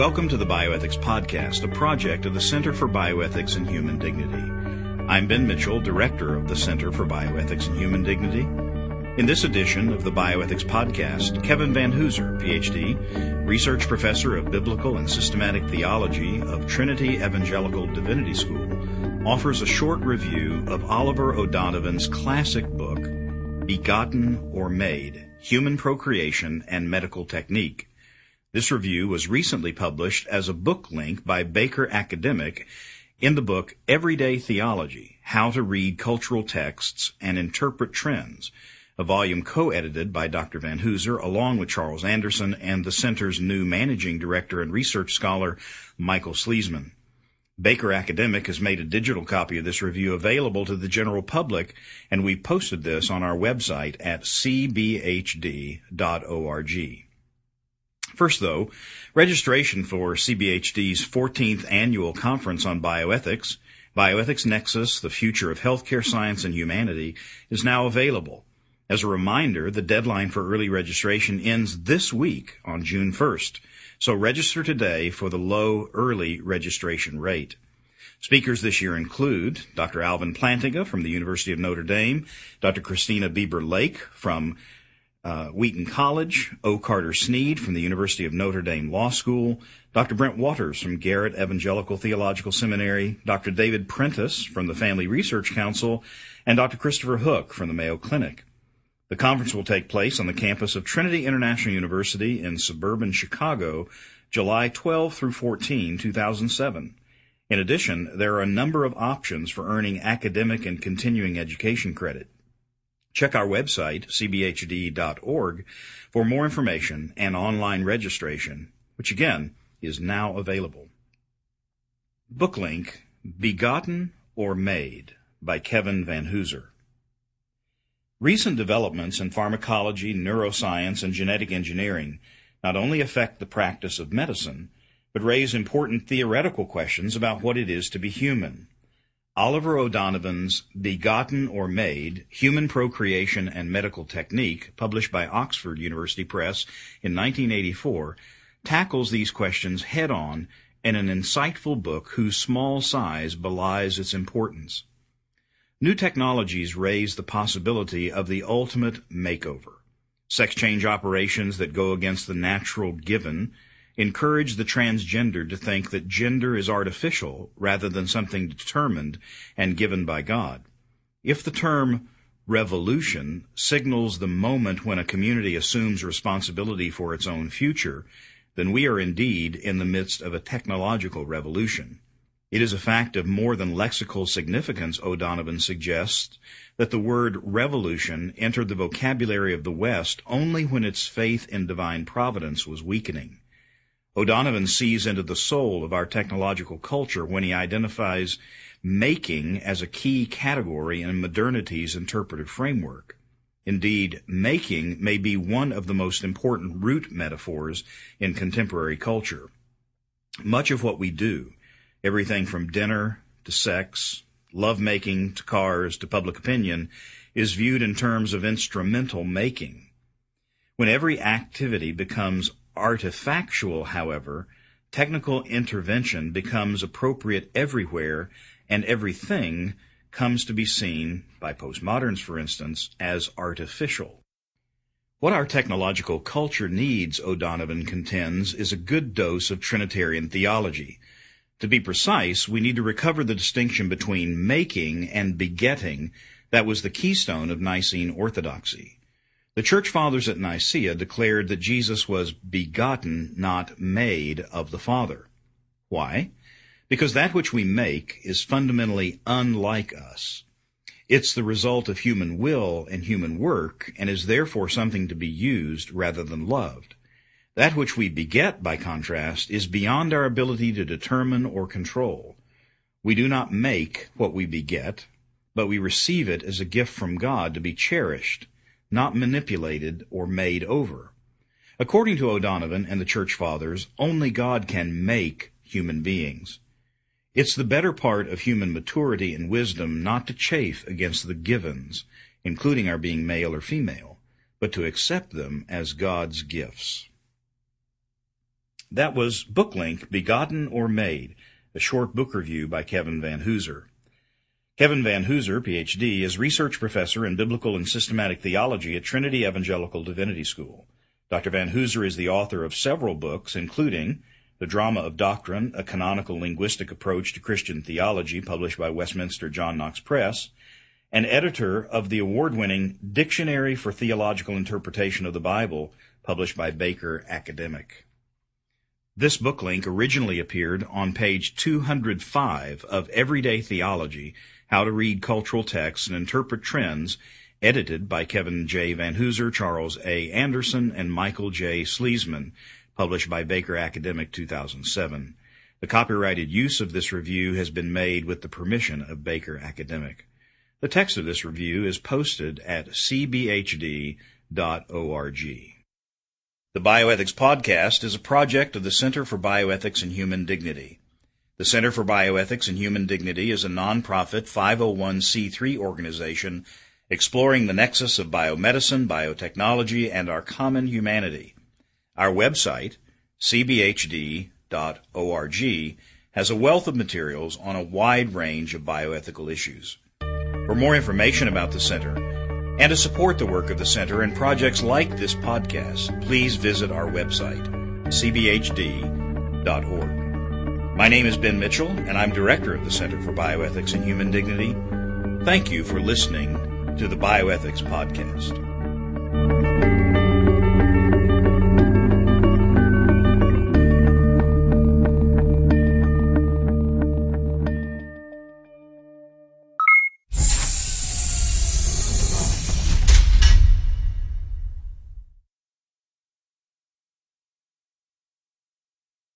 Welcome to the Bioethics Podcast, a project of the Center for Bioethics and Human Dignity. I'm Ben Mitchell, Director of the Center for Bioethics and Human Dignity. In this edition of the Bioethics Podcast, Kevin Vanhoozer, PhD, Research Professor of Biblical and Systematic Theology of Trinity Evangelical Divinity School, offers a short review of Oliver O'Donovan's classic book, Begotten or Made Human Procreation and Medical Technique. This review was recently published as a book link by Baker Academic in the book Everyday Theology How to Read Cultural Texts and Interpret Trends, a volume co-edited by Dr. Vanhoozer along with Charles Anderson and the Center's new managing director and research scholar, Michael Sleasman. Baker Academic has made a digital copy of this review available to the general public, and we posted this on our website at cbhd.org. First, though, registration for CBHD's 14th annual conference on bioethics, Bioethics Nexus, the Future of Healthcare Science and Humanity, is now available. As a reminder, the deadline for early registration ends this week on June 1st, so register today for the low early registration rate. Speakers this year include Dr. Alvin Plantinga from the University of Notre Dame, Dr. Christina Bieber Lake from uh, Wheaton College, O. Carter Snead from the University of Notre Dame Law School, Dr. Brent Waters from Garrett Evangelical Theological Seminary, Dr. David Prentice from the Family Research Council, and Dr. Christopher Hook from the Mayo Clinic. The conference will take place on the campus of Trinity International University in suburban Chicago, July 12 through 14, 2007. In addition, there are a number of options for earning academic and continuing education credit. Check our website, cbhd.org, for more information and online registration, which again is now available. Book link Begotten or Made by Kevin Vanhoozer. Recent developments in pharmacology, neuroscience, and genetic engineering not only affect the practice of medicine, but raise important theoretical questions about what it is to be human. Oliver O'Donovan's Begotten or Made Human Procreation and Medical Technique, published by Oxford University Press in 1984, tackles these questions head on in an insightful book whose small size belies its importance. New technologies raise the possibility of the ultimate makeover. Sex change operations that go against the natural given encourage the transgender to think that gender is artificial rather than something determined and given by God. If the term revolution signals the moment when a community assumes responsibility for its own future, then we are indeed in the midst of a technological revolution. It is a fact of more than lexical significance, O'Donovan suggests, that the word revolution entered the vocabulary of the West only when its faith in divine providence was weakening. O'Donovan sees into the soul of our technological culture when he identifies making as a key category in modernity's interpretive framework. Indeed, making may be one of the most important root metaphors in contemporary culture. Much of what we do, everything from dinner to sex, lovemaking to cars to public opinion, is viewed in terms of instrumental making. When every activity becomes artifactual, however, technical intervention becomes appropriate everywhere and everything comes to be seen, by postmoderns for instance, as artificial. What our technological culture needs, O'Donovan contends, is a good dose of Trinitarian theology. To be precise, we need to recover the distinction between making and begetting that was the keystone of Nicene orthodoxy. The church fathers at Nicaea declared that Jesus was begotten, not made, of the Father. Why? Because that which we make is fundamentally unlike us. It's the result of human will and human work, and is therefore something to be used rather than loved. That which we beget, by contrast, is beyond our ability to determine or control. We do not make what we beget, but we receive it as a gift from God to be cherished not manipulated or made over. According to O'Donovan and the Church Fathers, only God can make human beings. It's the better part of human maturity and wisdom not to chafe against the givens, including our being male or female, but to accept them as God's gifts. That was Booklink, Begotten or Made, a short book review by Kevin Vanhoozer. Kevin Vanhoozer, PhD, is research professor in biblical and systematic theology at Trinity Evangelical Divinity School. Dr. Vanhoozer is the author of several books, including The Drama of Doctrine, a canonical linguistic approach to Christian theology, published by Westminster John Knox Press, and editor of the award-winning Dictionary for Theological Interpretation of the Bible, published by Baker Academic. This book link originally appeared on page 205 of Everyday Theology, How to Read Cultural Texts and Interpret Trends, edited by Kevin J. Vanhoozer, Charles A. Anderson, and Michael J. Sleasman, published by Baker Academic 2007. The copyrighted use of this review has been made with the permission of Baker Academic. The text of this review is posted at cbhd.org. The Bioethics Podcast is a project of the Center for Bioethics and Human Dignity. The Center for Bioethics and Human Dignity is a nonprofit 501c3 organization exploring the nexus of biomedicine, biotechnology, and our common humanity. Our website, cbhd.org, has a wealth of materials on a wide range of bioethical issues. For more information about the Center and to support the work of the Center and projects like this podcast, please visit our website, cbhd.org. My name is Ben Mitchell, and I'm Director of the Center for Bioethics and Human Dignity. Thank you for listening to the Bioethics Podcast.